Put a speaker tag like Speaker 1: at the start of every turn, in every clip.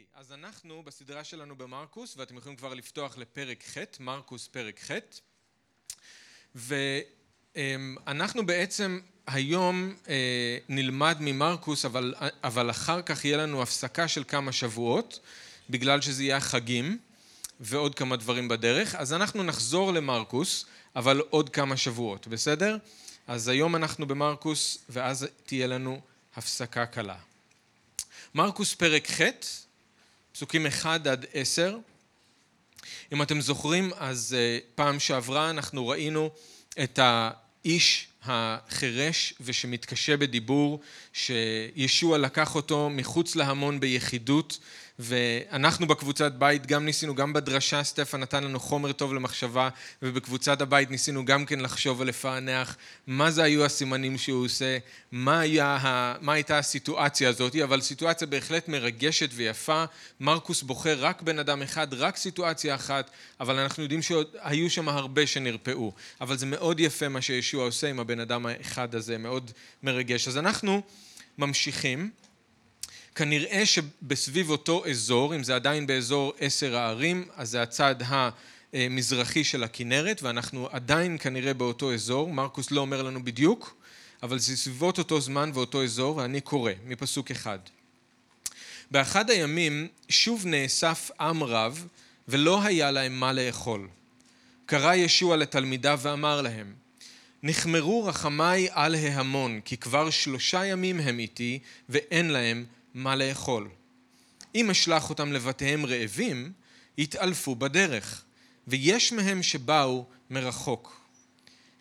Speaker 1: אוקיי, אז אנחנו בסדרה שלנו במרקוס, ואתם יכולים כבר לפתוח לפרק ח', מרקוס פרק ח', ואנחנו בעצם היום אה, נלמד ממרקוס, אבל, אבל אחר כך יהיה לנו הפסקה של כמה שבועות, בגלל שזה יהיה החגים ועוד כמה דברים בדרך, אז אנחנו נחזור למרקוס, אבל עוד כמה שבועות, בסדר? אז היום אנחנו במרקוס, ואז תהיה לנו הפסקה קלה. מרקוס פרק ח', פסוקים 1 עד 10. אם אתם זוכרים, אז אה, פעם שעברה אנחנו ראינו את האיש החירש ושמתקשה בדיבור, שישוע לקח אותו מחוץ להמון ביחידות ואנחנו בקבוצת בית גם ניסינו, גם בדרשה סטפן נתן לנו חומר טוב למחשבה ובקבוצת הבית ניסינו גם כן לחשוב ולפענח מה זה היו הסימנים שהוא עושה, מה, היה, מה הייתה הסיטואציה הזאת, אבל סיטואציה בהחלט מרגשת ויפה, מרקוס בוחר רק בן אדם אחד, רק סיטואציה אחת, אבל אנחנו יודעים שהיו שם הרבה שנרפאו, אבל זה מאוד יפה מה שישוע עושה עם הבן אדם האחד הזה, מאוד מרגש. אז אנחנו ממשיכים כנראה שבסביב אותו אזור, אם זה עדיין באזור עשר הערים, אז זה הצד המזרחי של הכנרת, ואנחנו עדיין כנראה באותו אזור, מרקוס לא אומר לנו בדיוק, אבל זה סביבות אותו זמן ואותו אזור, ואני קורא מפסוק אחד. באחד הימים שוב נאסף עם רב, ולא היה להם מה לאכול. קרא ישוע לתלמידיו ואמר להם, נחמרו רחמיי על ההמון, כי כבר שלושה ימים הם איתי, ואין להם מה לאכול. אם אשלח אותם לבתיהם רעבים, יתעלפו בדרך, ויש מהם שבאו מרחוק.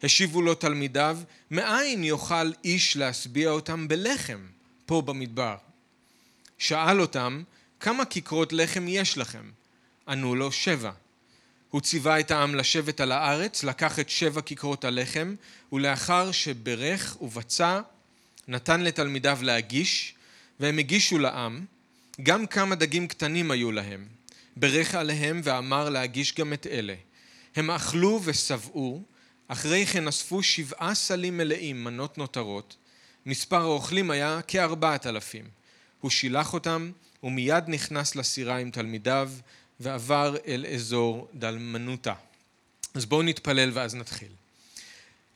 Speaker 1: השיבו לו תלמידיו, מאין יוכל איש להשביע אותם בלחם פה במדבר? שאל אותם, כמה כיכרות לחם יש לכם? ענו לו, שבע. הוא ציווה את העם לשבת על הארץ, לקח את שבע כיכרות הלחם, ולאחר שברך ובצע, נתן לתלמידיו להגיש, והם הגישו לעם, גם כמה דגים קטנים היו להם. ברך עליהם ואמר להגיש גם את אלה. הם אכלו ושבעו, אחרי כן אספו שבעה סלים מלאים מנות נותרות, מספר האוכלים היה כארבעת אלפים. הוא שילח אותם, ומיד נכנס לסירה עם תלמידיו, ועבר אל אזור דלמנותה. אז בואו נתפלל ואז נתחיל.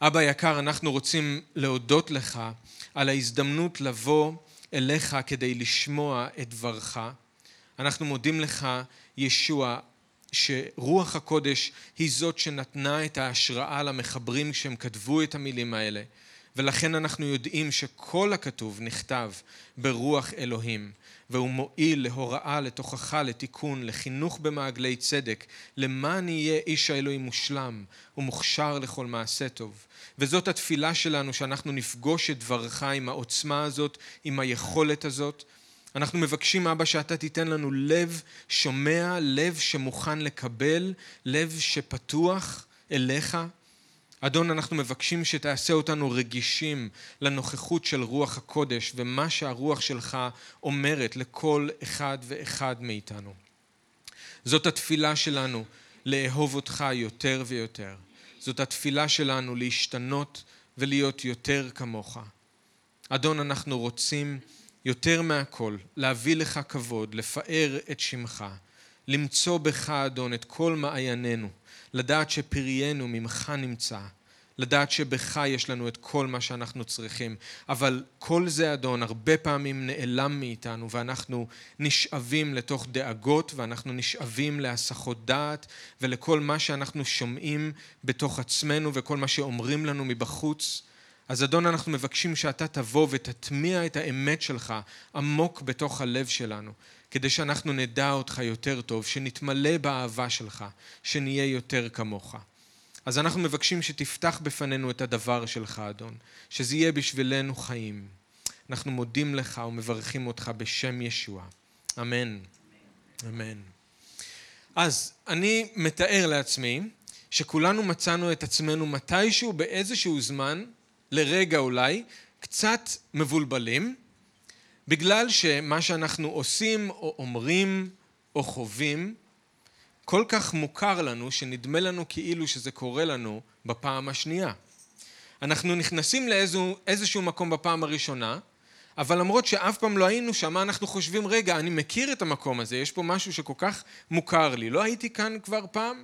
Speaker 1: אבא יקר, אנחנו רוצים להודות לך על ההזדמנות לבוא אליך כדי לשמוע את דברך. אנחנו מודים לך, ישוע, שרוח הקודש היא זאת שנתנה את ההשראה למחברים כשהם כתבו את המילים האלה. ולכן אנחנו יודעים שכל הכתוב נכתב ברוח אלוהים, והוא מועיל להוראה, לתוכחה, לתיקון, לחינוך במעגלי צדק, למען יהיה איש האלוהים מושלם ומוכשר לכל מעשה טוב. וזאת התפילה שלנו, שאנחנו נפגוש את דברך עם העוצמה הזאת, עם היכולת הזאת. אנחנו מבקשים, אבא, שאתה תיתן לנו לב שומע, לב שמוכן לקבל, לב שפתוח אליך. אדון, אנחנו מבקשים שתעשה אותנו רגישים לנוכחות של רוח הקודש ומה שהרוח שלך אומרת לכל אחד ואחד מאיתנו. זאת התפילה שלנו, לאהוב אותך יותר ויותר. זאת התפילה שלנו להשתנות ולהיות יותר כמוך. אדון, אנחנו רוצים יותר מהכל להביא לך כבוד, לפאר את שמך, למצוא בך, אדון, את כל מעיינינו, לדעת שפריינו ממך נמצא. לדעת שבך יש לנו את כל מה שאנחנו צריכים. אבל כל זה, אדון, הרבה פעמים נעלם מאיתנו, ואנחנו נשאבים לתוך דאגות, ואנחנו נשאבים להסחות דעת, ולכל מה שאנחנו שומעים בתוך עצמנו, וכל מה שאומרים לנו מבחוץ. אז אדון, אנחנו מבקשים שאתה תבוא ותטמיע את האמת שלך עמוק בתוך הלב שלנו, כדי שאנחנו נדע אותך יותר טוב, שנתמלא באהבה שלך, שנהיה יותר כמוך. אז אנחנו מבקשים שתפתח בפנינו את הדבר שלך, אדון, שזה יהיה בשבילנו חיים. אנחנו מודים לך ומברכים אותך בשם ישוע. אמן. אמן. אז אני מתאר לעצמי שכולנו מצאנו את עצמנו מתישהו, באיזשהו זמן, לרגע אולי, קצת מבולבלים, בגלל שמה שאנחנו עושים או אומרים או חווים כל כך מוכר לנו, שנדמה לנו כאילו שזה קורה לנו בפעם השנייה. אנחנו נכנסים לאיזשהו מקום בפעם הראשונה, אבל למרות שאף פעם לא היינו שם, אנחנו חושבים, רגע, אני מכיר את המקום הזה, יש פה משהו שכל כך מוכר לי, לא הייתי כאן כבר פעם?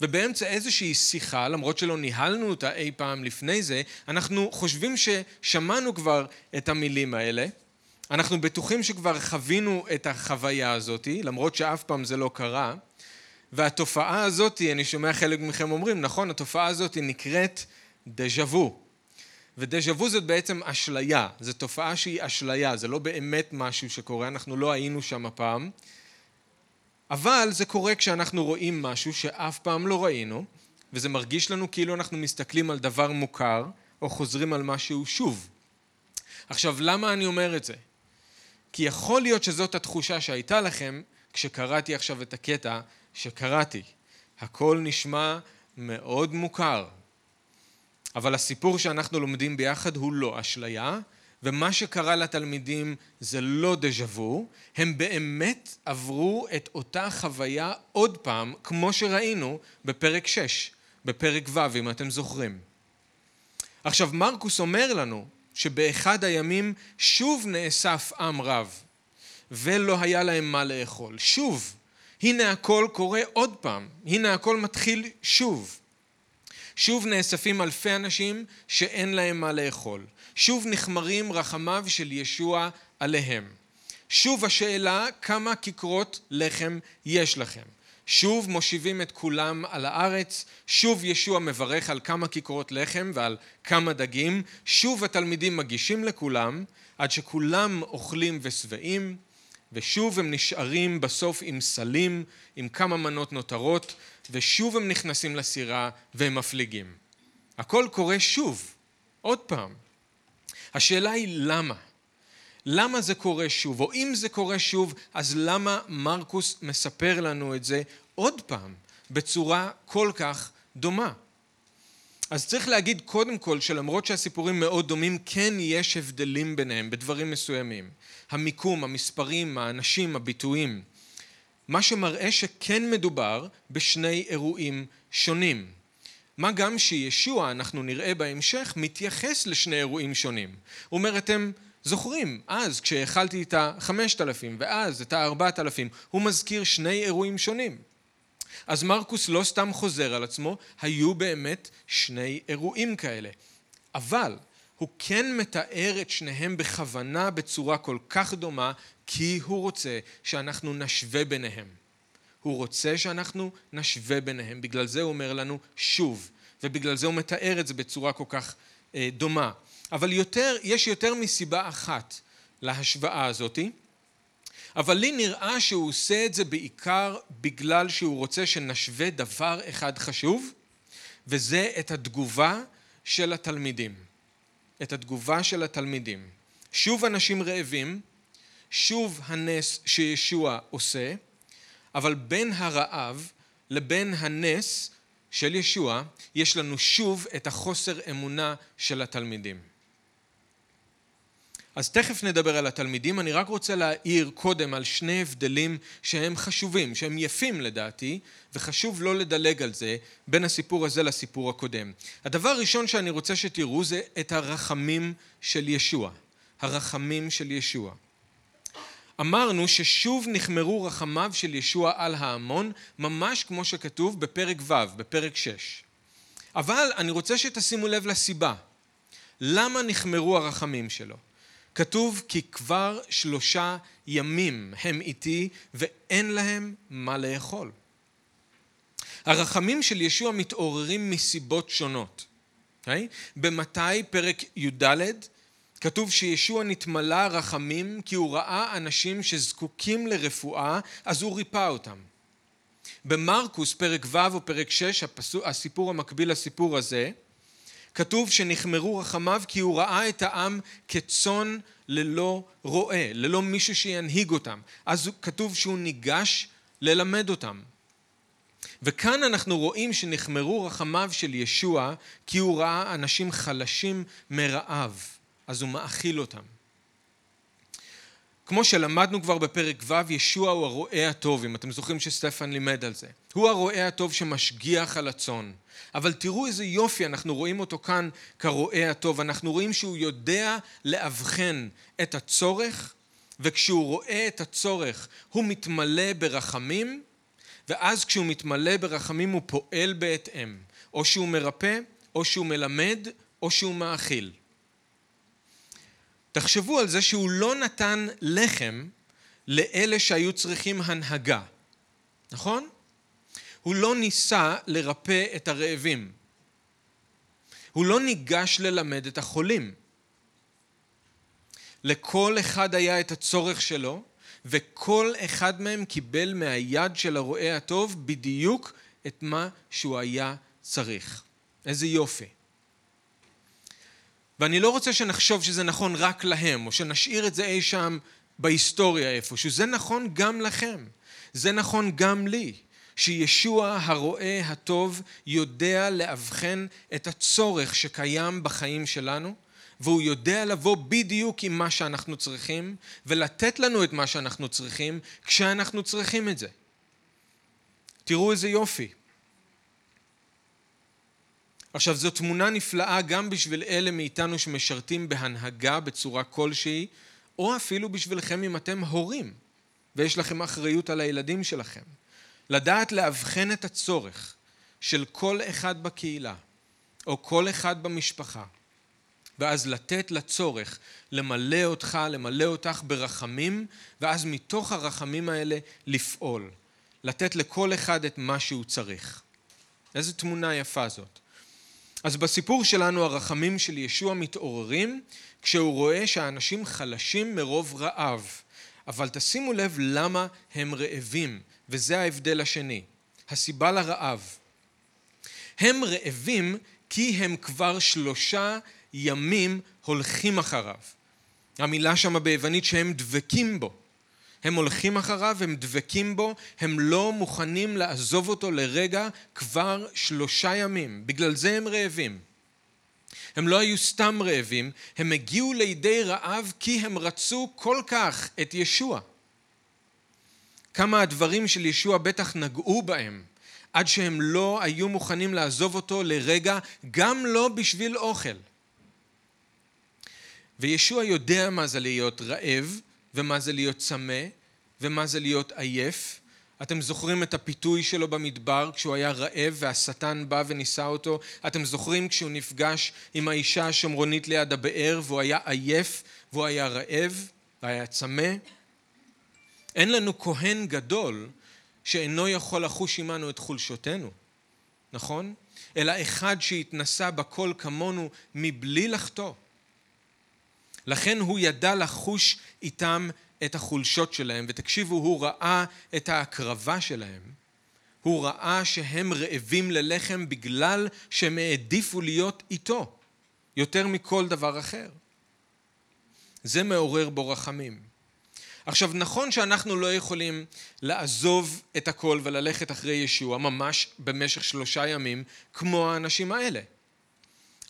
Speaker 1: ובאמצע איזושהי שיחה, למרות שלא ניהלנו אותה אי פעם לפני זה, אנחנו חושבים ששמענו כבר את המילים האלה, אנחנו בטוחים שכבר חווינו את החוויה הזאת, למרות שאף פעם זה לא קרה, והתופעה הזאת, אני שומע חלק מכם אומרים, נכון, התופעה הזאת נקראת דז'ה וו. ודז'ה וו זאת בעצם אשליה, זו תופעה שהיא אשליה, זה לא באמת משהו שקורה, אנחנו לא היינו שם הפעם, אבל זה קורה כשאנחנו רואים משהו שאף פעם לא ראינו, וזה מרגיש לנו כאילו אנחנו מסתכלים על דבר מוכר, או חוזרים על משהו שוב. עכשיו, למה אני אומר את זה? כי יכול להיות שזאת התחושה שהייתה לכם כשקראתי עכשיו את הקטע שקראתי. הכל נשמע מאוד מוכר, אבל הסיפור שאנחנו לומדים ביחד הוא לא אשליה, ומה שקרה לתלמידים זה לא דז'ה וו, הם באמת עברו את אותה חוויה עוד פעם, כמו שראינו בפרק 6, בפרק ו', אם אתם זוכרים. עכשיו, מרקוס אומר לנו שבאחד הימים שוב נאסף עם רב, ולא היה להם מה לאכול. שוב, הנה הכל קורה עוד פעם, הנה הכל מתחיל שוב. שוב נאספים אלפי אנשים שאין להם מה לאכול. שוב נחמרים רחמיו של ישוע עליהם. שוב השאלה כמה כיכרות לחם יש לכם. שוב מושיבים את כולם על הארץ, שוב ישוע מברך על כמה כיכרות לחם ועל כמה דגים, שוב התלמידים מגישים לכולם, עד שכולם אוכלים ושבעים, ושוב הם נשארים בסוף עם סלים, עם כמה מנות נותרות, ושוב הם נכנסים לסירה והם מפליגים. הכל קורה שוב, עוד פעם. השאלה היא למה? למה זה קורה שוב? או אם זה קורה שוב, אז למה מרקוס מספר לנו את זה עוד פעם, בצורה כל כך דומה? אז צריך להגיד קודם כל שלמרות שהסיפורים מאוד דומים, כן יש הבדלים ביניהם בדברים מסוימים. המיקום, המספרים, האנשים, הביטויים. מה שמראה שכן מדובר בשני אירועים שונים. מה גם שישוע, אנחנו נראה בהמשך, מתייחס לשני אירועים שונים. הוא אומר, אתם זוכרים, אז כשהאכלתי את החמשת אלפים ואז את הארבעת אלפים, הוא מזכיר שני אירועים שונים. אז מרקוס לא סתם חוזר על עצמו, היו באמת שני אירועים כאלה. אבל הוא כן מתאר את שניהם בכוונה בצורה כל כך דומה, כי הוא רוצה שאנחנו נשווה ביניהם. הוא רוצה שאנחנו נשווה ביניהם, בגלל זה הוא אומר לנו שוב, ובגלל זה הוא מתאר את זה בצורה כל כך דומה. אבל יותר, יש יותר מסיבה אחת להשוואה הזאתי, אבל לי נראה שהוא עושה את זה בעיקר בגלל שהוא רוצה שנשווה דבר אחד חשוב, וזה את התגובה של התלמידים. את התגובה של התלמידים. שוב אנשים רעבים, שוב הנס שישוע עושה, אבל בין הרעב לבין הנס של ישוע, יש לנו שוב את החוסר אמונה של התלמידים. אז תכף נדבר על התלמידים, אני רק רוצה להעיר קודם על שני הבדלים שהם חשובים, שהם יפים לדעתי, וחשוב לא לדלג על זה בין הסיפור הזה לסיפור הקודם. הדבר הראשון שאני רוצה שתראו זה את הרחמים של ישוע. הרחמים של ישוע. אמרנו ששוב נחמרו רחמיו של ישוע על ההמון, ממש כמו שכתוב בפרק ו', בפרק 6. אבל אני רוצה שתשימו לב לסיבה. למה נחמרו הרחמים שלו? כתוב כי כבר שלושה ימים הם איתי ואין להם מה לאכול. הרחמים של ישוע מתעוררים מסיבות שונות. Okay? אוקיי? במתי פרק י"ד כתוב שישוע נתמלא רחמים כי הוא ראה אנשים שזקוקים לרפואה אז הוא ריפא אותם. במרקוס פרק ו' או פרק 6 הסיפור המקביל לסיפור הזה כתוב שנחמרו רחמיו כי הוא ראה את העם כצאן ללא רועה, ללא מישהו שינהיג אותם. אז כתוב שהוא ניגש ללמד אותם. וכאן אנחנו רואים שנחמרו רחמיו של ישוע כי הוא ראה אנשים חלשים מרעב, אז הוא מאכיל אותם. כמו שלמדנו כבר בפרק ו', ישוע הוא הרועה הטוב, אם אתם זוכרים שסטפן לימד על זה. הוא הרועה הטוב שמשגיח על הצאן. אבל תראו איזה יופי, אנחנו רואים אותו כאן כרועה הטוב. אנחנו רואים שהוא יודע לאבחן את הצורך, וכשהוא רואה את הצורך הוא מתמלא ברחמים, ואז כשהוא מתמלא ברחמים הוא פועל בהתאם. או שהוא מרפא, או שהוא מלמד, או שהוא מאכיל. תחשבו על זה שהוא לא נתן לחם לאלה שהיו צריכים הנהגה, נכון? הוא לא ניסה לרפא את הרעבים. הוא לא ניגש ללמד את החולים. לכל אחד היה את הצורך שלו, וכל אחד מהם קיבל מהיד של הרועה הטוב בדיוק את מה שהוא היה צריך. איזה יופי. ואני לא רוצה שנחשוב שזה נכון רק להם, או שנשאיר את זה אי שם בהיסטוריה איפשהו. זה נכון גם לכם. זה נכון גם לי. שישוע הרועה הטוב יודע לאבחן את הצורך שקיים בחיים שלנו, והוא יודע לבוא בדיוק עם מה שאנחנו צריכים, ולתת לנו את מה שאנחנו צריכים, כשאנחנו צריכים את זה. תראו איזה יופי. עכשיו זו תמונה נפלאה גם בשביל אלה מאיתנו שמשרתים בהנהגה בצורה כלשהי, או אפילו בשבילכם אם אתם הורים ויש לכם אחריות על הילדים שלכם. לדעת לאבחן את הצורך של כל אחד בקהילה או כל אחד במשפחה ואז לתת לצורך למלא אותך, למלא אותך ברחמים ואז מתוך הרחמים האלה לפעול. לתת לכל אחד את מה שהוא צריך. איזה תמונה יפה זאת. אז בסיפור שלנו הרחמים של ישוע מתעוררים כשהוא רואה שהאנשים חלשים מרוב רעב. אבל תשימו לב למה הם רעבים, וזה ההבדל השני. הסיבה לרעב. הם רעבים כי הם כבר שלושה ימים הולכים אחריו. המילה שמה ביוונית שהם דבקים בו. הם הולכים אחריו, הם דבקים בו, הם לא מוכנים לעזוב אותו לרגע כבר שלושה ימים. בגלל זה הם רעבים. הם לא היו סתם רעבים, הם הגיעו לידי רעב כי הם רצו כל כך את ישוע. כמה הדברים של ישוע בטח נגעו בהם, עד שהם לא היו מוכנים לעזוב אותו לרגע, גם לא בשביל אוכל. וישוע יודע מה זה להיות רעב, ומה זה להיות צמא, ומה זה להיות עייף. אתם זוכרים את הפיתוי שלו במדבר כשהוא היה רעב והשטן בא וניסה אותו? אתם זוכרים כשהוא נפגש עם האישה השומרונית ליד הבאר והוא היה עייף והוא היה רעב והיה צמא? אין לנו כהן גדול שאינו יכול לחוש עמנו את חולשותינו, נכון? אלא אחד שהתנסה בכל כמונו מבלי לחטוא. לכן הוא ידע לחוש איתם את החולשות שלהם, ותקשיבו, הוא ראה את ההקרבה שלהם. הוא ראה שהם רעבים ללחם בגלל שהם העדיפו להיות איתו, יותר מכל דבר אחר. זה מעורר בו רחמים. עכשיו, נכון שאנחנו לא יכולים לעזוב את הכל וללכת אחרי ישוע ממש במשך שלושה ימים, כמו האנשים האלה.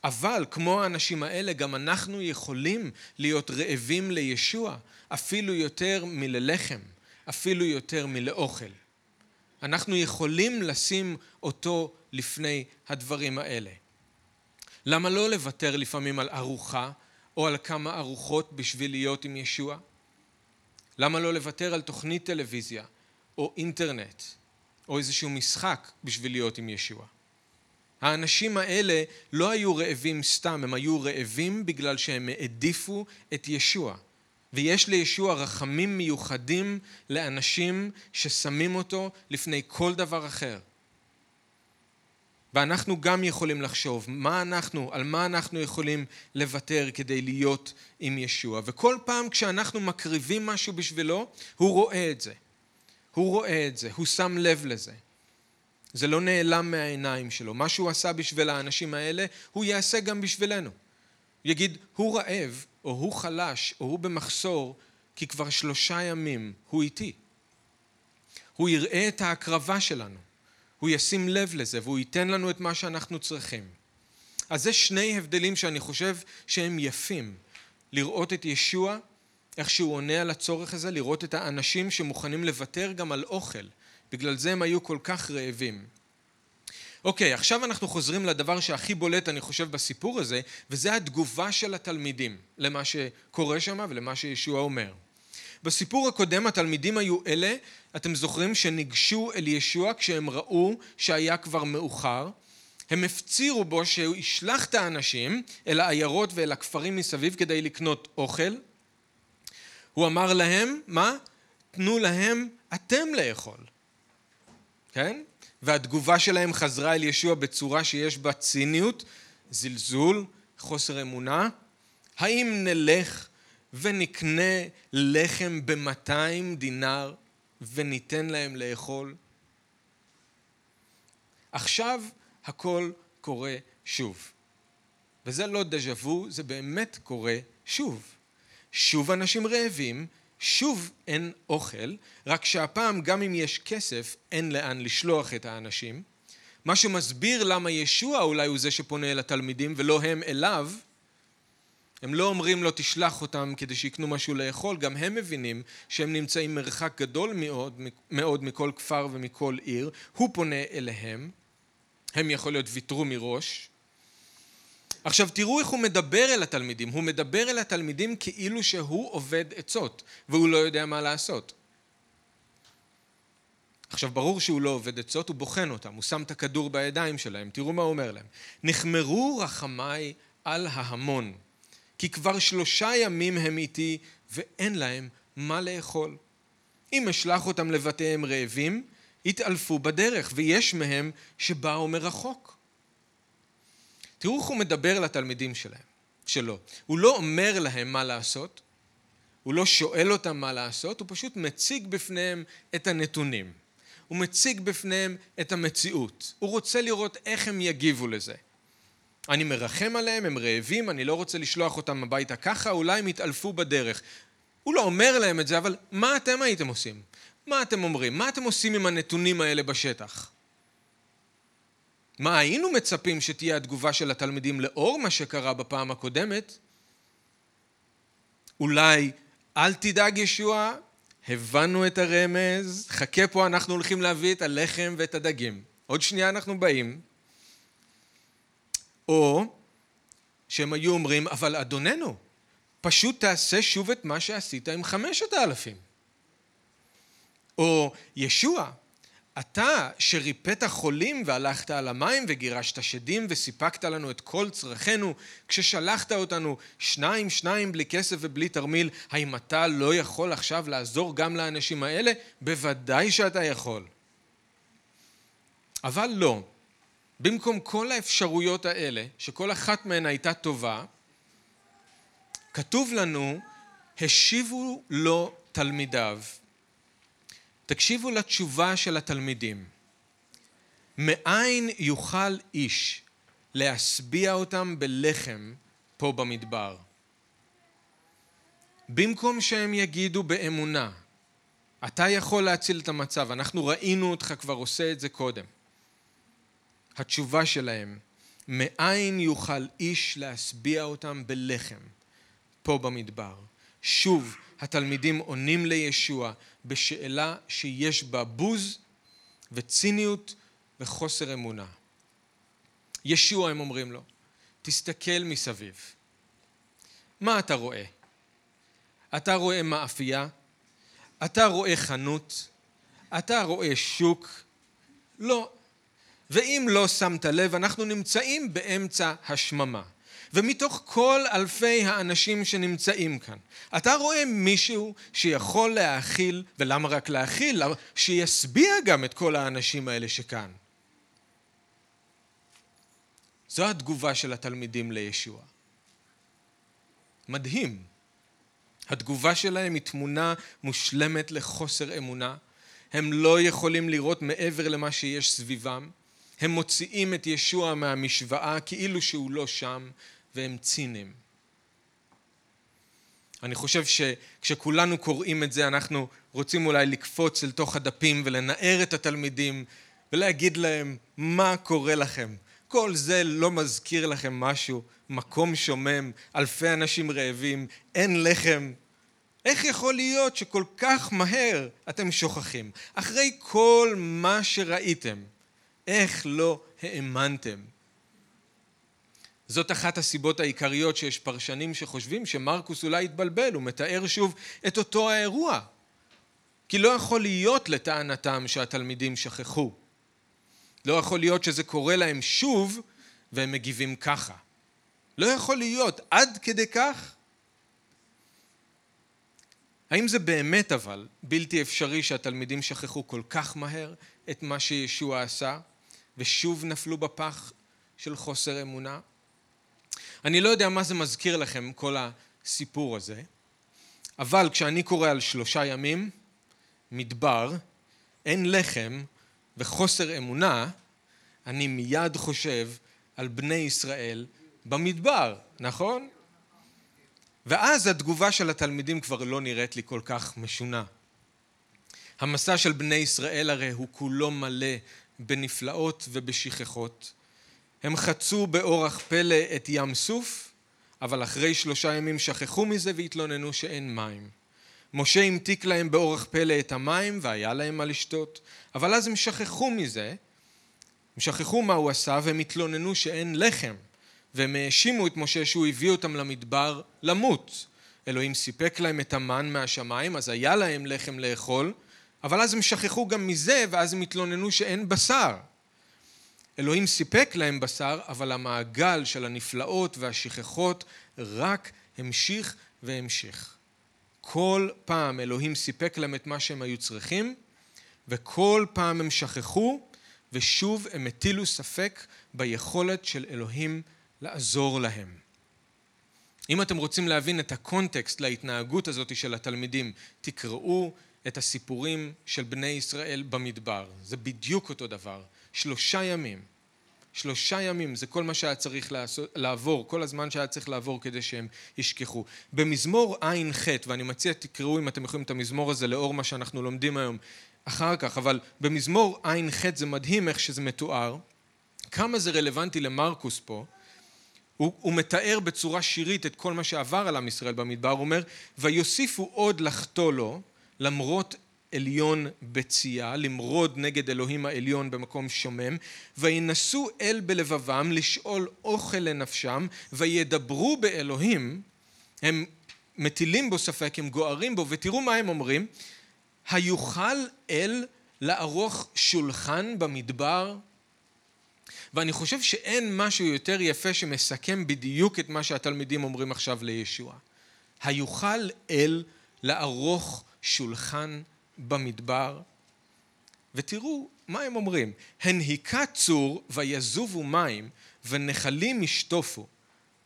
Speaker 1: אבל כמו האנשים האלה, גם אנחנו יכולים להיות רעבים לישוע, אפילו יותר מללחם, אפילו יותר מלאוכל. אנחנו יכולים לשים אותו לפני הדברים האלה. למה לא לוותר לפעמים על ארוחה או על כמה ארוחות בשביל להיות עם ישוע? למה לא לוותר על תוכנית טלוויזיה או אינטרנט או איזשהו משחק בשביל להיות עם ישוע? האנשים האלה לא היו רעבים סתם, הם היו רעבים בגלל שהם העדיפו את ישוע. ויש לישוע רחמים מיוחדים לאנשים ששמים אותו לפני כל דבר אחר. ואנחנו גם יכולים לחשוב מה אנחנו, על מה אנחנו יכולים לוותר כדי להיות עם ישוע. וכל פעם כשאנחנו מקריבים משהו בשבילו, הוא רואה את זה. הוא רואה את זה, הוא שם לב לזה. זה לא נעלם מהעיניים שלו. מה שהוא עשה בשביל האנשים האלה, הוא יעשה גם בשבילנו. הוא יגיד, הוא רעב, או הוא חלש, או הוא במחסור, כי כבר שלושה ימים הוא איתי. הוא יראה את ההקרבה שלנו, הוא ישים לב לזה, והוא ייתן לנו את מה שאנחנו צריכים. אז זה שני הבדלים שאני חושב שהם יפים. לראות את ישוע איך שהוא עונה על הצורך הזה, לראות את האנשים שמוכנים לוותר גם על אוכל. בגלל זה הם היו כל כך רעבים. אוקיי, עכשיו אנחנו חוזרים לדבר שהכי בולט, אני חושב, בסיפור הזה, וזה התגובה של התלמידים למה שקורה שם ולמה שישוע אומר. בסיפור הקודם התלמידים היו אלה, אתם זוכרים, שניגשו אל ישוע כשהם ראו שהיה כבר מאוחר. הם הפצירו בו שהוא ישלח את האנשים אל העיירות ואל הכפרים מסביב כדי לקנות אוכל. הוא אמר להם, מה? תנו להם אתם לאכול. כן? והתגובה שלהם חזרה אל ישוע בצורה שיש בה ציניות, זלזול, חוסר אמונה. האם נלך ונקנה לחם במאתיים דינר וניתן להם לאכול? עכשיו הכל קורה שוב. וזה לא דז'ה וו, זה באמת קורה שוב. שוב אנשים רעבים, שוב אין אוכל, רק שהפעם גם אם יש כסף, אין לאן לשלוח את האנשים. מה שמסביר למה ישוע אולי הוא זה שפונה אל התלמידים ולא הם אליו, הם לא אומרים לו תשלח אותם כדי שיקנו משהו לאכול, גם הם מבינים שהם נמצאים מרחק גדול מאוד, מאוד מכל כפר ומכל עיר, הוא פונה אליהם, הם יכול להיות ויתרו מראש. עכשיו תראו איך הוא מדבר אל התלמידים, הוא מדבר אל התלמידים כאילו שהוא עובד עצות והוא לא יודע מה לעשות. עכשיו ברור שהוא לא עובד עצות, הוא בוחן אותם, הוא שם את הכדור בידיים שלהם, תראו מה הוא אומר להם. נחמרו רחמיי על ההמון, כי כבר שלושה ימים הם איתי ואין להם מה לאכול. אם אשלח אותם לבתיהם רעבים, יתעלפו בדרך, ויש מהם שבאו מרחוק. תראו איך הוא מדבר לתלמידים שלהם, שלו. הוא לא אומר להם מה לעשות, הוא לא שואל אותם מה לעשות, הוא פשוט מציג בפניהם את הנתונים. הוא מציג בפניהם את המציאות. הוא רוצה לראות איך הם יגיבו לזה. אני מרחם עליהם, הם רעבים, אני לא רוצה לשלוח אותם הביתה ככה, אולי הם יתעלפו בדרך. הוא לא אומר להם את זה, אבל מה אתם הייתם עושים? מה אתם אומרים? מה אתם עושים עם הנתונים האלה בשטח? מה היינו מצפים שתהיה התגובה של התלמידים לאור מה שקרה בפעם הקודמת? אולי אל תדאג ישוע, הבנו את הרמז, חכה פה אנחנו הולכים להביא את הלחם ואת הדגים. עוד שנייה אנחנו באים. או שהם היו אומרים, אבל אדוננו, פשוט תעשה שוב את מה שעשית עם חמשת האלפים. או ישוע, אתה שריפאת חולים והלכת על המים וגירשת שדים וסיפקת לנו את כל צרכינו כששלחת אותנו שניים שניים בלי כסף ובלי תרמיל האם אתה לא יכול עכשיו לעזור גם לאנשים האלה? בוודאי שאתה יכול. אבל לא. במקום כל האפשרויות האלה שכל אחת מהן הייתה טובה כתוב לנו השיבו לו תלמידיו תקשיבו לתשובה של התלמידים. מאין יוכל איש להשביע אותם בלחם פה במדבר? במקום שהם יגידו באמונה, אתה יכול להציל את המצב, אנחנו ראינו אותך כבר עושה את זה קודם. התשובה שלהם, מאין יוכל איש להשביע אותם בלחם פה במדבר? שוב, התלמידים עונים לישוע בשאלה שיש בה בוז וציניות וחוסר אמונה. ישוע, הם אומרים לו, תסתכל מסביב. מה אתה רואה? אתה רואה מאפייה? אתה רואה חנות? אתה רואה שוק? לא. ואם לא שמת לב, אנחנו נמצאים באמצע השממה. ומתוך כל אלפי האנשים שנמצאים כאן, אתה רואה מישהו שיכול להאכיל, ולמה רק להאכיל? שישביע גם את כל האנשים האלה שכאן. זו התגובה של התלמידים לישוע. מדהים. התגובה שלהם היא תמונה מושלמת לחוסר אמונה. הם לא יכולים לראות מעבר למה שיש סביבם. הם מוציאים את ישוע מהמשוואה כאילו שהוא לא שם, והם ציניים. אני חושב שכשכולנו קוראים את זה אנחנו רוצים אולי לקפוץ אל תוך הדפים ולנער את התלמידים ולהגיד להם מה קורה לכם. כל זה לא מזכיר לכם משהו, מקום שומם, אלפי אנשים רעבים, אין לחם, איך יכול להיות שכל כך מהר אתם שוכחים? אחרי כל מה שראיתם, איך לא האמנתם? זאת אחת הסיבות העיקריות שיש פרשנים שחושבים שמרקוס אולי התבלבל, הוא מתאר שוב את אותו האירוע. כי לא יכול להיות לטענתם שהתלמידים שכחו. לא יכול להיות שזה קורה להם שוב והם מגיבים ככה. לא יכול להיות עד כדי כך. האם זה באמת אבל בלתי אפשרי שהתלמידים שכחו כל כך מהר את מה שישוע עשה ושוב נפלו בפח של חוסר אמונה? אני לא יודע מה זה מזכיר לכם כל הסיפור הזה, אבל כשאני קורא על שלושה ימים, מדבר, אין לחם וחוסר אמונה, אני מיד חושב על בני ישראל במדבר, נכון? ואז התגובה של התלמידים כבר לא נראית לי כל כך משונה. המסע של בני ישראל הרי הוא כולו מלא בנפלאות ובשכחות. הם חצו באורח פלא את ים סוף, אבל אחרי שלושה ימים שכחו מזה והתלוננו שאין מים. משה המתיק להם באורח פלא את המים והיה להם מה לשתות, אבל אז הם שכחו מזה, הם שכחו מה הוא עשה והם התלוננו שאין לחם, והם האשימו את משה שהוא הביא אותם למדבר למות. אלוהים סיפק להם את המן מהשמיים, אז היה להם לחם לאכול, אבל אז הם שכחו גם מזה, ואז הם התלוננו שאין בשר. אלוהים סיפק להם בשר, אבל המעגל של הנפלאות והשכחות רק המשיך והמשיך. כל פעם אלוהים סיפק להם את מה שהם היו צריכים, וכל פעם הם שכחו, ושוב הם הטילו ספק ביכולת של אלוהים לעזור להם. אם אתם רוצים להבין את הקונטקסט להתנהגות הזאת של התלמידים, תקראו את הסיפורים של בני ישראל במדבר. זה בדיוק אותו דבר. שלושה ימים. שלושה ימים זה כל מה שהיה צריך לעשות, לעבור, כל הזמן שהיה צריך לעבור כדי שהם ישכחו. במזמור ע"ח, ואני מציע תקראו אם אתם יכולים את המזמור הזה לאור מה שאנחנו לומדים היום אחר כך, אבל במזמור ע"ח זה מדהים איך שזה מתואר, כמה זה רלוונטי למרקוס פה, הוא, הוא מתאר בצורה שירית את כל מה שעבר על עם ישראל במדבר, הוא אומר ויוסיפו עוד לחטוא לו למרות עליון בצייה, למרוד נגד אלוהים העליון במקום שומם, וינסו אל בלבבם לשאול אוכל לנפשם, וידברו באלוהים, הם מטילים בו ספק, הם גוערים בו, ותראו מה הם אומרים, היוכל אל לערוך שולחן במדבר? ואני חושב שאין משהו יותר יפה שמסכם בדיוק את מה שהתלמידים אומרים עכשיו לישוע. היוכל אל לערוך שולחן במדבר, ותראו מה הם אומרים, הן היכה צור ויזובו מים ונחלים ישטופו,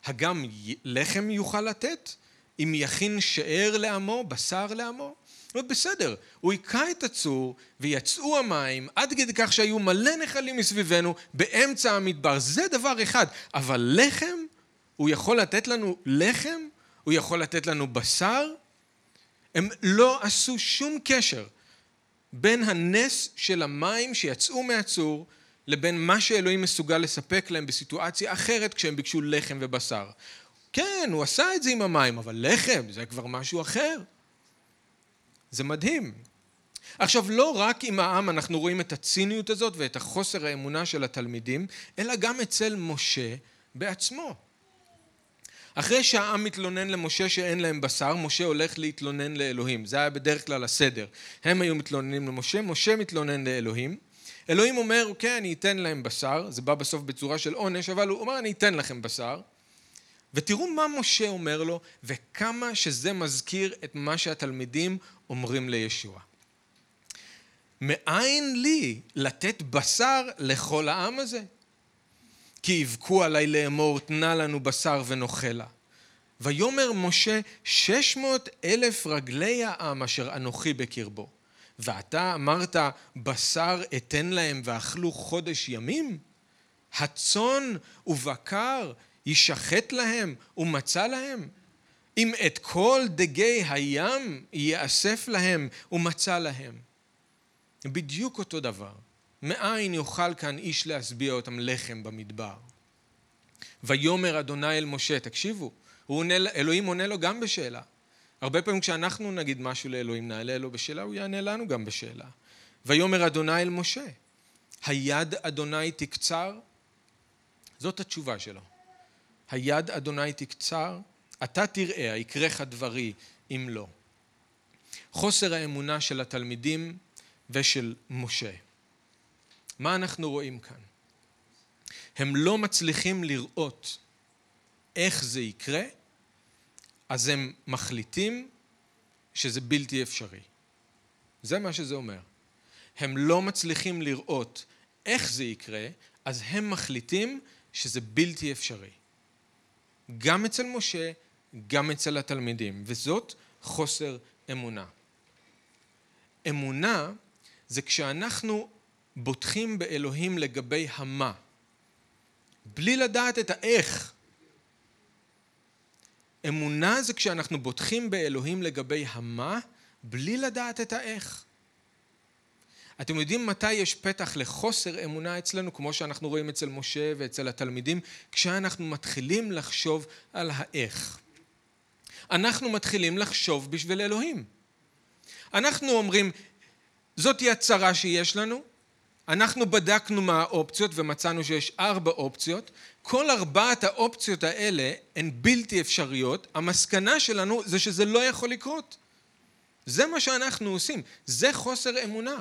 Speaker 1: הגם לחם יוכל לתת? אם יכין שאר לעמו, בשר לעמו? לא בסדר, הוא היכה את הצור ויצאו המים עד כדי כך שהיו מלא נחלים מסביבנו באמצע המדבר, זה דבר אחד, אבל לחם? הוא יכול לתת לנו לחם? הוא יכול לתת לנו בשר? הם לא עשו שום קשר בין הנס של המים שיצאו מהצור לבין מה שאלוהים מסוגל לספק להם בסיטואציה אחרת כשהם ביקשו לחם ובשר. כן, הוא עשה את זה עם המים, אבל לחם זה כבר משהו אחר. זה מדהים. עכשיו, לא רק עם העם אנחנו רואים את הציניות הזאת ואת החוסר האמונה של התלמידים, אלא גם אצל משה בעצמו. אחרי שהעם מתלונן למשה שאין להם בשר, משה הולך להתלונן לאלוהים. זה היה בדרך כלל הסדר. הם היו מתלוננים למשה, משה מתלונן לאלוהים. אלוהים אומר, אוקיי, אני אתן להם בשר, זה בא בסוף בצורה של עונש, אבל הוא אומר, אני אתן לכם בשר. ותראו מה משה אומר לו, וכמה שזה מזכיר את מה שהתלמידים אומרים לישוע. מאין לי לתת בשר לכל העם הזה? כי יבכו עלי לאמור תנה לנו בשר ונאכלה. ויאמר משה שש מאות אלף רגלי העם אשר אנוכי בקרבו. ואתה אמרת בשר אתן להם ואכלו חודש ימים? הצאן ובקר יישחט להם ומצא להם? אם את כל דגי הים יאסף להם ומצא להם. בדיוק אותו דבר. מאין יוכל כאן איש להשביע אותם לחם במדבר? ויאמר אדוני אל משה, תקשיבו, עונה, אלוהים עונה לו גם בשאלה. הרבה פעמים כשאנחנו נגיד משהו לאלוהים, נעלה לו בשאלה, הוא יענה לנו גם בשאלה. ויאמר אדוני אל משה, היד אדוני תקצר? זאת התשובה שלו. היד אדוני תקצר? אתה תראה, יקרך דברי אם לא. חוסר האמונה של התלמידים ושל משה. מה אנחנו רואים כאן? הם לא מצליחים לראות איך זה יקרה, אז הם מחליטים שזה בלתי אפשרי. זה מה שזה אומר. הם לא מצליחים לראות איך זה יקרה, אז הם מחליטים שזה בלתי אפשרי. גם אצל משה, גם אצל התלמידים, וזאת חוסר אמונה. אמונה זה כשאנחנו בוטחים באלוהים לגבי המה, בלי לדעת את האיך. אמונה זה כשאנחנו בוטחים באלוהים לגבי המה, בלי לדעת את האיך. אתם יודעים מתי יש פתח לחוסר אמונה אצלנו, כמו שאנחנו רואים אצל משה ואצל התלמידים? כשאנחנו מתחילים לחשוב על האיך. אנחנו מתחילים לחשוב בשביל אלוהים. אנחנו אומרים, זאתי הצרה שיש לנו, אנחנו בדקנו מה האופציות ומצאנו שיש ארבע אופציות. כל ארבעת האופציות האלה הן בלתי אפשריות. המסקנה שלנו זה שזה לא יכול לקרות. זה מה שאנחנו עושים. זה חוסר אמונה.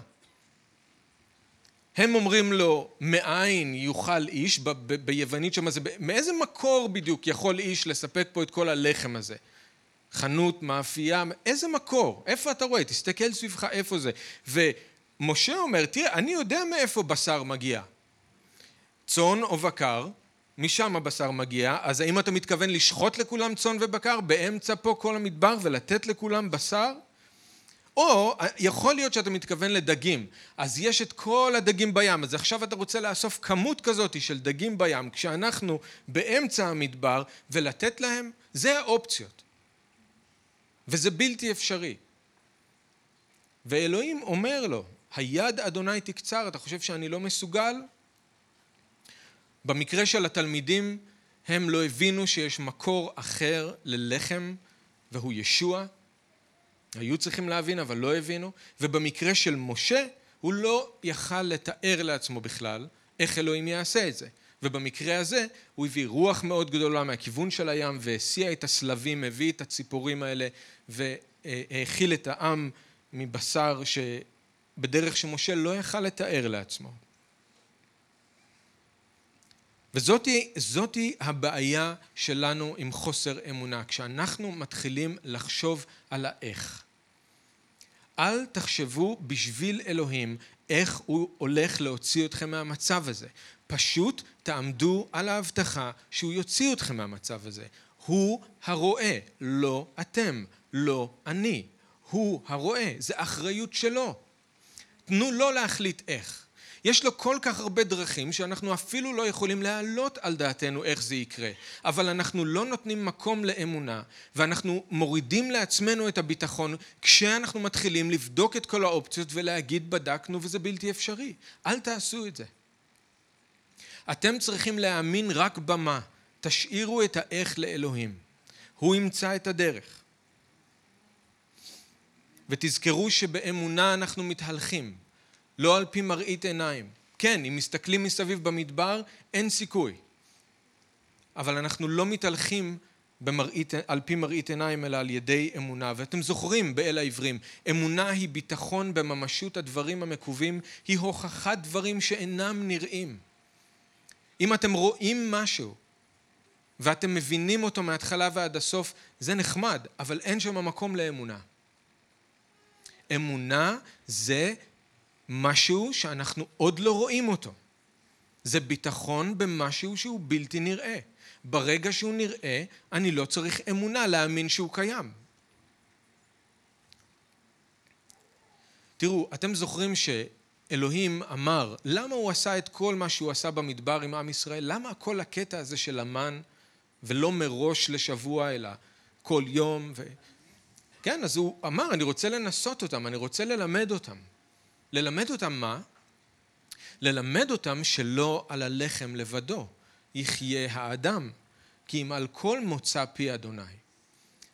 Speaker 1: הם אומרים לו, מאין יוכל איש, ב- ב- ביוונית שם זה, מאיזה מקור בדיוק יכול איש לספק פה את כל הלחם הזה? חנות, מאפייה, איזה מקור? איפה אתה רואה? תסתכל סביבך איפה זה. ומשה אומר, תראה, אני יודע מאיפה בשר מגיע. צאן או בקר, משם הבשר מגיע, אז האם אתה מתכוון לשחוט לכולם צאן ובקר באמצע פה כל המדבר ולתת לכולם בשר? או יכול להיות שאתה מתכוון לדגים, אז יש את כל הדגים בים, אז עכשיו אתה רוצה לאסוף כמות כזאת של דגים בים, כשאנחנו באמצע המדבר, ולתת להם, זה האופציות. וזה בלתי אפשרי. ואלוהים אומר לו, היד אדוני תקצר, אתה חושב שאני לא מסוגל? במקרה של התלמידים, הם לא הבינו שיש מקור אחר ללחם, והוא ישוע. היו צריכים להבין, אבל לא הבינו. ובמקרה של משה, הוא לא יכל לתאר לעצמו בכלל איך אלוהים יעשה את זה. ובמקרה הזה הוא הביא רוח מאוד גדולה מהכיוון של הים והסיע את הסלבים, הביא את הציפורים האלה והאכיל את העם מבשר שבדרך שמשה לא יכל לתאר לעצמו. וזאתי הבעיה שלנו עם חוסר אמונה, כשאנחנו מתחילים לחשוב על האיך. אל תחשבו בשביל אלוהים איך הוא הולך להוציא אתכם מהמצב הזה. פשוט תעמדו על ההבטחה שהוא יוציא אתכם מהמצב הזה. הוא הרואה, לא אתם, לא אני. הוא הרואה, זה אחריות שלו. תנו לו להחליט איך. יש לו כל כך הרבה דרכים שאנחנו אפילו לא יכולים להעלות על דעתנו איך זה יקרה. אבל אנחנו לא נותנים מקום לאמונה, ואנחנו מורידים לעצמנו את הביטחון כשאנחנו מתחילים לבדוק את כל האופציות ולהגיד בדקנו וזה בלתי אפשרי. אל תעשו את זה. אתם צריכים להאמין רק במה. תשאירו את האיך לאלוהים. הוא ימצא את הדרך. ותזכרו שבאמונה אנחנו מתהלכים. לא על פי מראית עיניים. כן, אם מסתכלים מסביב במדבר, אין סיכוי. אבל אנחנו לא מתהלכים במראית, על פי מראית עיניים, אלא על ידי אמונה. ואתם זוכרים באל העברים, אמונה היא ביטחון בממשות הדברים המקווים, היא הוכחת דברים שאינם נראים. אם אתם רואים משהו ואתם מבינים אותו מההתחלה ועד הסוף, זה נחמד, אבל אין שם מקום לאמונה. אמונה זה משהו שאנחנו עוד לא רואים אותו. זה ביטחון במשהו שהוא בלתי נראה. ברגע שהוא נראה, אני לא צריך אמונה להאמין שהוא קיים. תראו, אתם זוכרים שאלוהים אמר, למה הוא עשה את כל מה שהוא עשה במדבר עם עם ישראל? למה כל הקטע הזה של המן, ולא מראש לשבוע, אלא כל יום? ו... כן, אז הוא אמר, אני רוצה לנסות אותם, אני רוצה ללמד אותם. ללמד אותם מה? ללמד אותם שלא על הלחם לבדו יחיה האדם, כי אם על כל מוצא פי אדוני.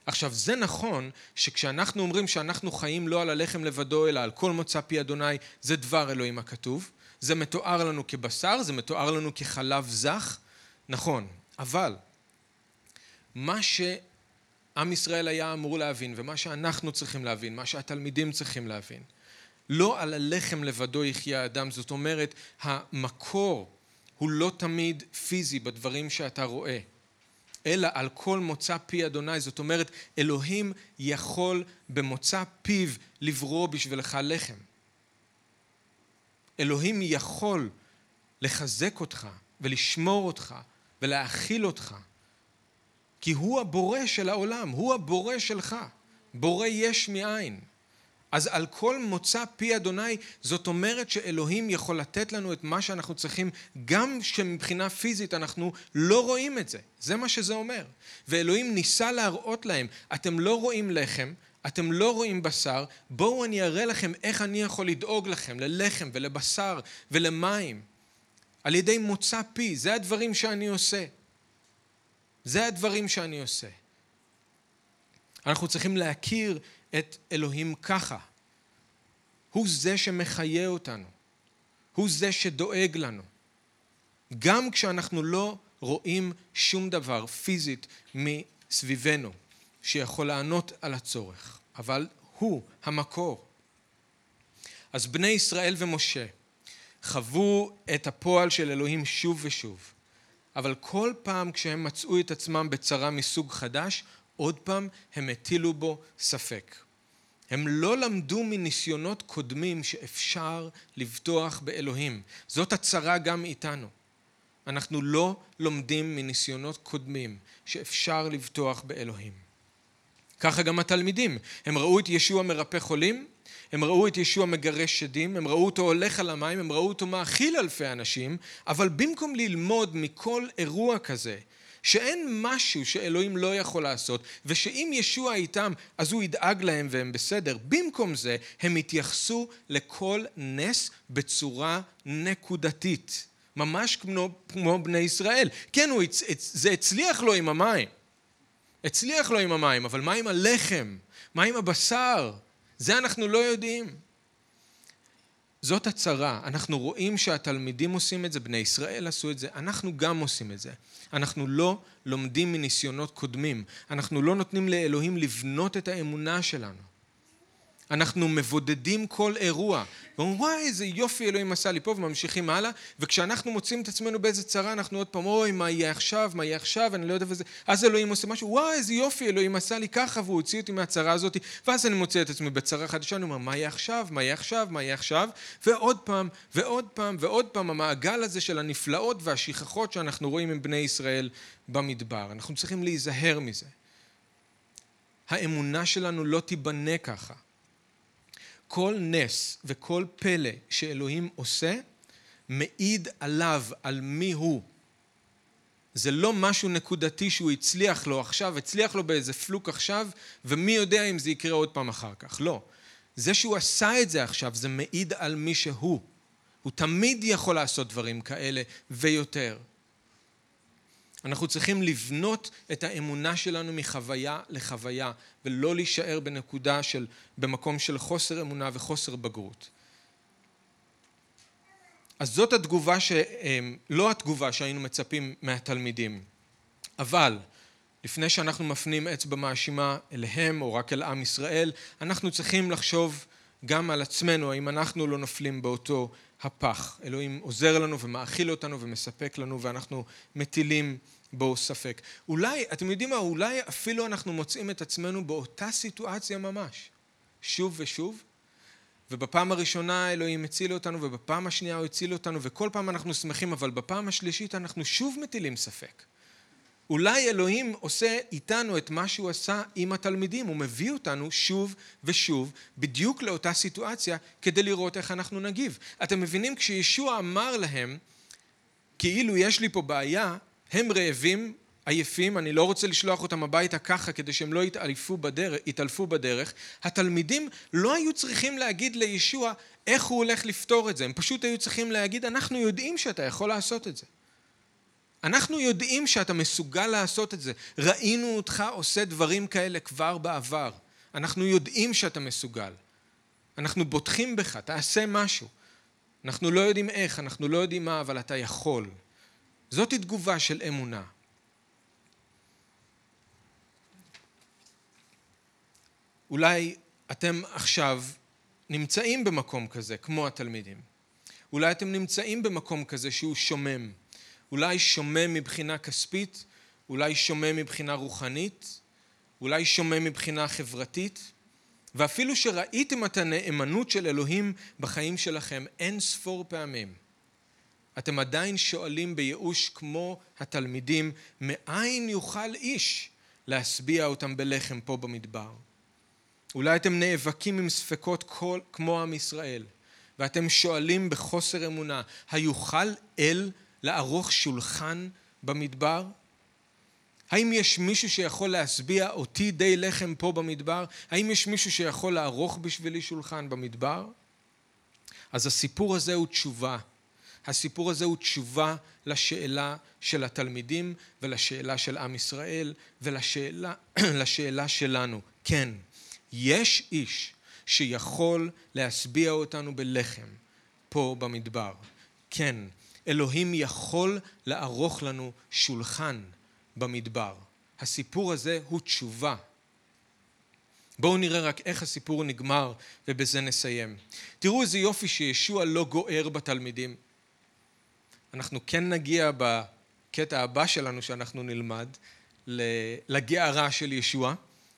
Speaker 1: עכשיו זה נכון שכשאנחנו אומרים שאנחנו חיים לא על הלחם לבדו אלא על כל מוצא פי אדוני זה דבר אלוהים הכתוב זה מתואר לנו כבשר זה מתואר לנו כחלב זך נכון אבל מה שעם ישראל היה אמור להבין ומה שאנחנו צריכים להבין מה שהתלמידים צריכים להבין. לא על הלחם לבדו יחיה האדם זאת אומרת המקור הוא לא תמיד פיזי בדברים שאתה רואה אלא על כל מוצא פי אדוני, זאת אומרת אלוהים יכול במוצא פיו לברוא בשבילך לחם. אלוהים יכול לחזק אותך ולשמור אותך ולהאכיל אותך כי הוא הבורא של העולם, הוא הבורא שלך, בורא יש מאין. אז על כל מוצא פי אדוני, זאת אומרת שאלוהים יכול לתת לנו את מה שאנחנו צריכים, גם שמבחינה פיזית אנחנו לא רואים את זה. זה מה שזה אומר. ואלוהים ניסה להראות להם, אתם לא רואים לחם, אתם לא רואים בשר, בואו אני אראה לכם איך אני יכול לדאוג לכם, ללחם ולבשר ולמים. על ידי מוצא פי, זה הדברים שאני עושה. זה הדברים שאני עושה. אנחנו צריכים להכיר את אלוהים ככה. הוא זה שמחיה אותנו. הוא זה שדואג לנו. גם כשאנחנו לא רואים שום דבר פיזית מסביבנו שיכול לענות על הצורך, אבל הוא המקור. אז בני ישראל ומשה חוו את הפועל של אלוהים שוב ושוב, אבל כל פעם כשהם מצאו את עצמם בצרה מסוג חדש, עוד פעם הם הטילו בו ספק. הם לא למדו מניסיונות קודמים שאפשר לבטוח באלוהים. זאת הצרה גם איתנו. אנחנו לא לומדים מניסיונות קודמים שאפשר לבטוח באלוהים. ככה גם התלמידים. הם ראו את ישוע מרפא חולים, הם ראו את ישוע מגרש שדים, הם ראו אותו הולך על המים, הם ראו אותו מאכיל אלפי אנשים, אבל במקום ללמוד מכל אירוע כזה שאין משהו שאלוהים לא יכול לעשות, ושאם ישוע איתם אז הוא ידאג להם והם בסדר. במקום זה הם התייחסו לכל נס בצורה נקודתית, ממש כמו, כמו בני ישראל. כן, הוא, זה הצליח לו עם המים, הצליח לו עם המים, אבל מה עם הלחם? מה עם הבשר? זה אנחנו לא יודעים. זאת הצרה, אנחנו רואים שהתלמידים עושים את זה, בני ישראל עשו את זה, אנחנו גם עושים את זה. אנחנו לא לומדים מניסיונות קודמים, אנחנו לא נותנים לאלוהים לבנות את האמונה שלנו. אנחנו מבודדים כל אירוע, ואומרים וואי איזה יופי אלוהים עשה לי פה וממשיכים הלאה. וכשאנחנו מוצאים את עצמנו באיזה צרה אנחנו עוד פעם אוי מה יהיה עכשיו? מה יהיה עכשיו? אני לא יודע וזה. אז אלוהים עושה משהו וואי איזה יופי אלוהים עשה לי ככה והוא הוציא אותי מהצרה הזאת. ואז אני מוצא את עצמי בצרה חדשה אני אומר מה יהיה עכשיו? מה יהיה עכשיו? מה יהיה עכשיו? ועוד פעם ועוד פעם ועוד פעם המעגל הזה של הנפלאות והשכחות שאנחנו רואים עם בני ישראל במדבר. אנחנו צריכים להיזהר מזה. האמונה שלנו לא תיבנה ככה כל נס וכל פלא שאלוהים עושה, מעיד עליו, על מי הוא. זה לא משהו נקודתי שהוא הצליח לו עכשיו, הצליח לו באיזה פלוק עכשיו, ומי יודע אם זה יקרה עוד פעם אחר כך. לא. זה שהוא עשה את זה עכשיו, זה מעיד על מי שהוא. הוא תמיד יכול לעשות דברים כאלה ויותר. אנחנו צריכים לבנות את האמונה שלנו מחוויה לחוויה ולא להישאר בנקודה של, במקום של חוסר אמונה וחוסר בגרות. אז זאת התגובה, ש... אמ, לא התגובה שהיינו מצפים מהתלמידים, אבל לפני שאנחנו מפנים אצבע מאשימה אליהם או רק אל עם ישראל, אנחנו צריכים לחשוב גם על עצמנו, האם אנחנו לא נופלים באותו הפח. אלוהים עוזר לנו ומאכיל אותנו ומספק לנו ואנחנו מטילים בו ספק. אולי, אתם יודעים מה, אולי אפילו אנחנו מוצאים את עצמנו באותה סיטואציה ממש, שוב ושוב, ובפעם הראשונה אלוהים הציל אותנו, ובפעם השנייה הוא הציל אותנו, וכל פעם אנחנו שמחים, אבל בפעם השלישית אנחנו שוב מטילים ספק. אולי אלוהים עושה איתנו את מה שהוא עשה עם התלמידים, הוא מביא אותנו שוב ושוב בדיוק לאותה סיטואציה כדי לראות איך אנחנו נגיב. אתם מבינים כשישוע אמר להם כאילו יש לי פה בעיה, הם רעבים, עייפים, אני לא רוצה לשלוח אותם הביתה ככה כדי שהם לא יתעלפו בדרך, יתעלפו בדרך. התלמידים לא היו צריכים להגיד לישוע איך הוא הולך לפתור את זה, הם פשוט היו צריכים להגיד אנחנו יודעים שאתה יכול לעשות את זה. אנחנו יודעים שאתה מסוגל לעשות את זה. ראינו אותך עושה דברים כאלה כבר בעבר. אנחנו יודעים שאתה מסוגל. אנחנו בוטחים בך, תעשה משהו. אנחנו לא יודעים איך, אנחנו לא יודעים מה, אבל אתה יכול. זאת תגובה של אמונה. אולי אתם עכשיו נמצאים במקום כזה, כמו התלמידים. אולי אתם נמצאים במקום כזה שהוא שומם. אולי שומם מבחינה כספית, אולי שומם מבחינה רוחנית, אולי שומם מבחינה חברתית, ואפילו שראיתם את הנאמנות של אלוהים בחיים שלכם אין ספור פעמים, אתם עדיין שואלים בייאוש כמו התלמידים, מאין יוכל איש להשביע אותם בלחם פה במדבר? אולי אתם נאבקים עם ספקות כל, כמו עם ישראל, ואתם שואלים בחוסר אמונה, היוכל אל לערוך שולחן במדבר? האם יש מישהו שיכול להשביע אותי די לחם פה במדבר? האם יש מישהו שיכול לערוך בשבילי שולחן במדבר? אז הסיפור הזה הוא תשובה. הסיפור הזה הוא תשובה לשאלה של התלמידים ולשאלה של עם ישראל ולשאלה שלנו. כן, יש איש שיכול להשביע אותנו בלחם פה במדבר. כן, אלוהים יכול לערוך לנו שולחן במדבר. הסיפור הזה הוא תשובה. בואו נראה רק איך הסיפור נגמר ובזה נסיים. תראו איזה יופי שישוע לא גוער בתלמידים. אנחנו כן נגיע בקטע הבא שלנו שאנחנו נלמד לגערה של ישוע.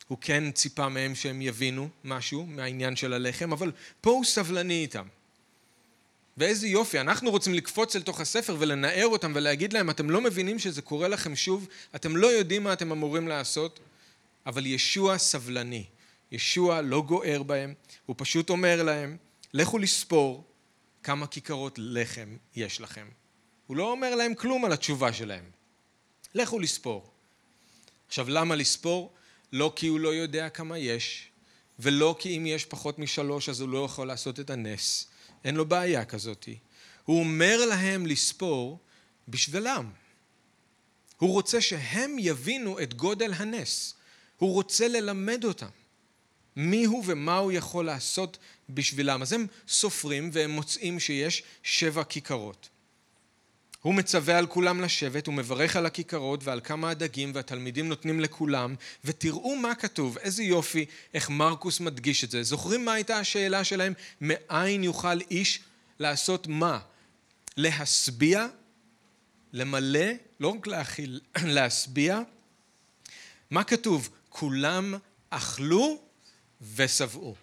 Speaker 1: הוא כן ציפה מהם שהם יבינו משהו מהעניין של הלחם, אבל פה הוא סבלני איתם. ואיזה יופי, אנחנו רוצים לקפוץ אל תוך הספר ולנער אותם ולהגיד להם, אתם לא מבינים שזה קורה לכם שוב, אתם לא יודעים מה אתם אמורים לעשות, אבל ישוע סבלני. ישוע לא גוער בהם, הוא פשוט אומר להם, לכו לספור כמה כיכרות לחם יש לכם. הוא לא אומר להם כלום על התשובה שלהם. לכו לספור. עכשיו, למה לספור? לא כי הוא לא יודע כמה יש, ולא כי אם יש פחות משלוש אז הוא לא יכול לעשות את הנס. אין לו בעיה כזאת. הוא אומר להם לספור בשבילם. הוא רוצה שהם יבינו את גודל הנס. הוא רוצה ללמד אותם מי הוא ומה הוא יכול לעשות בשבילם. אז הם סופרים והם מוצאים שיש שבע כיכרות. הוא מצווה על כולם לשבת, הוא מברך על הכיכרות ועל כמה הדגים והתלמידים נותנים לכולם ותראו מה כתוב, איזה יופי איך מרקוס מדגיש את זה. זוכרים מה הייתה השאלה שלהם? מאין יוכל איש לעשות מה? להשביע, למלא, לא רק להכיל, להשביע. מה כתוב? כולם אכלו ושבעו.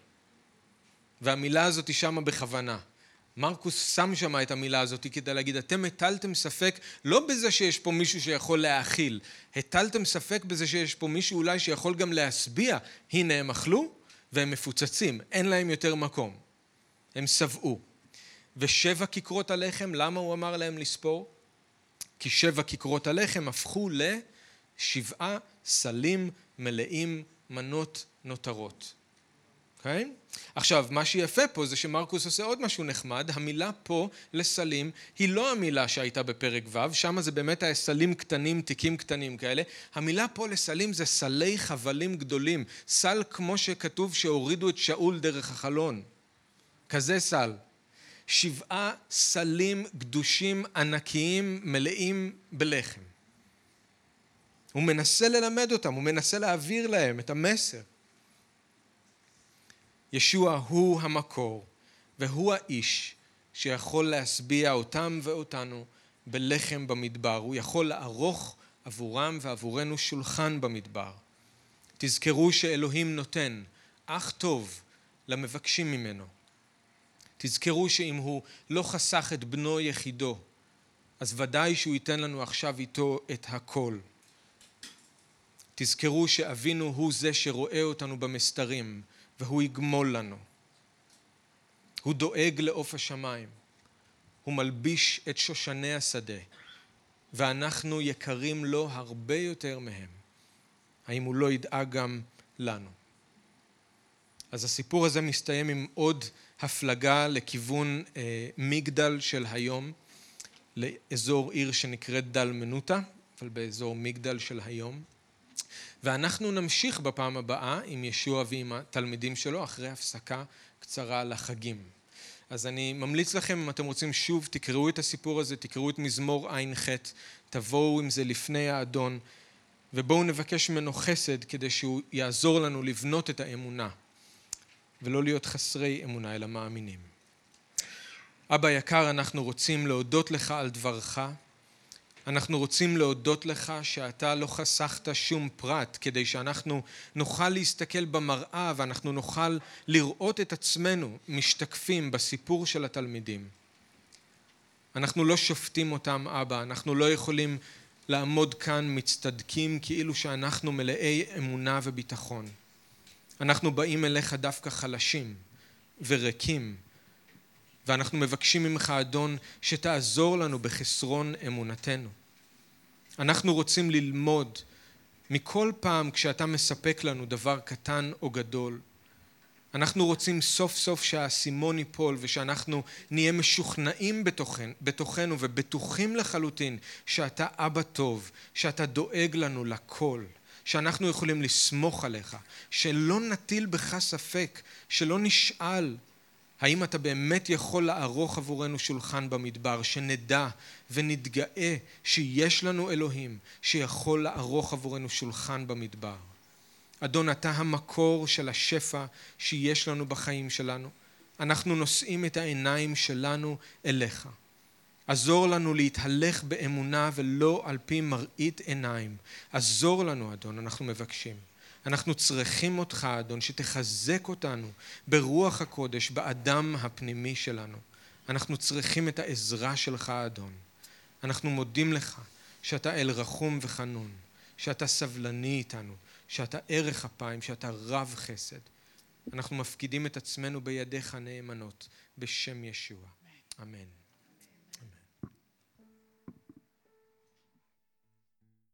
Speaker 1: והמילה הזאת היא שמה בכוונה. מרקוס שם שם את המילה הזאת כדי להגיד, אתם הטלתם ספק לא בזה שיש פה מישהו שיכול להאכיל, הטלתם ספק בזה שיש פה מישהו אולי שיכול גם להשביע. הנה הם אכלו והם מפוצצים, אין להם יותר מקום. הם שבעו. ושבע כיכרות הלחם, למה הוא אמר להם לספור? כי שבע כיכרות הלחם הפכו לשבעה סלים מלאים מנות נותרות. אוקיי? Okay? עכשיו, מה שיפה פה זה שמרקוס עושה עוד משהו נחמד, המילה פה לסלים היא לא המילה שהייתה בפרק ו', שם זה באמת היה סלים קטנים, תיקים קטנים כאלה, המילה פה לסלים זה סלי חבלים גדולים, סל כמו שכתוב שהורידו את שאול דרך החלון, כזה סל. שבעה סלים גדושים ענקיים מלאים בלחם. הוא מנסה ללמד אותם, הוא מנסה להעביר להם את המסר. ישוע הוא המקור והוא האיש שיכול להשביע אותם ואותנו בלחם במדבר. הוא יכול לערוך עבורם ועבורנו שולחן במדבר. תזכרו שאלוהים נותן אך טוב למבקשים ממנו. תזכרו שאם הוא לא חסך את בנו יחידו, אז ודאי שהוא ייתן לנו עכשיו איתו את הכל. תזכרו שאבינו הוא זה שרואה אותנו במסתרים, והוא יגמול לנו. הוא דואג לעוף השמיים. הוא מלביש את שושני השדה, ואנחנו יקרים לו הרבה יותר מהם. האם הוא לא ידאג גם לנו? אז הסיפור הזה מסתיים עם עוד הפלגה לכיוון אה, מגדל של היום. לאזור עיר שנקראת דלמנותה, אבל באזור מגדל של היום. ואנחנו נמשיך בפעם הבאה עם ישוע ועם התלמידים שלו אחרי הפסקה קצרה לחגים. אז אני ממליץ לכם, אם אתם רוצים שוב, תקראו את הסיפור הזה, תקראו את מזמור ע"ח, תבואו עם זה לפני האדון, ובואו נבקש ממנו חסד כדי שהוא יעזור לנו לבנות את האמונה, ולא להיות חסרי אמונה, אלא מאמינים. אבא יקר, אנחנו רוצים להודות לך על דברך. אנחנו רוצים להודות לך שאתה לא חסכת שום פרט כדי שאנחנו נוכל להסתכל במראה ואנחנו נוכל לראות את עצמנו משתקפים בסיפור של התלמידים. אנחנו לא שופטים אותם, אבא, אנחנו לא יכולים לעמוד כאן מצטדקים כאילו שאנחנו מלאי אמונה וביטחון. אנחנו באים אליך דווקא חלשים וריקים ואנחנו מבקשים ממך, אדון, שתעזור לנו בחסרון אמונתנו. אנחנו רוצים ללמוד מכל פעם כשאתה מספק לנו דבר קטן או גדול. אנחנו רוצים סוף סוף שהאסימון ייפול ושאנחנו נהיה משוכנעים בתוכן, בתוכנו ובטוחים לחלוטין שאתה אבא טוב, שאתה דואג לנו לכל, שאנחנו יכולים לסמוך עליך, שלא נטיל בך ספק, שלא נשאל האם אתה באמת יכול לערוך עבורנו שולחן במדבר, שנדע ונתגאה שיש לנו אלוהים שיכול לערוך עבורנו שולחן במדבר. אדון, אתה המקור של השפע שיש לנו בחיים שלנו. אנחנו נושאים את העיניים שלנו אליך. עזור לנו להתהלך באמונה ולא על פי מראית עיניים. עזור לנו, אדון, אנחנו מבקשים. אנחנו צריכים אותך, אדון, שתחזק אותנו ברוח הקודש, באדם הפנימי שלנו. אנחנו צריכים את העזרה שלך, אדון. אנחנו מודים לך שאתה אל רחום וחנון, שאתה סבלני איתנו, שאתה ערך אפיים, שאתה רב חסד. אנחנו מפקידים את עצמנו בידיך נאמנות, בשם ישוע. אמן.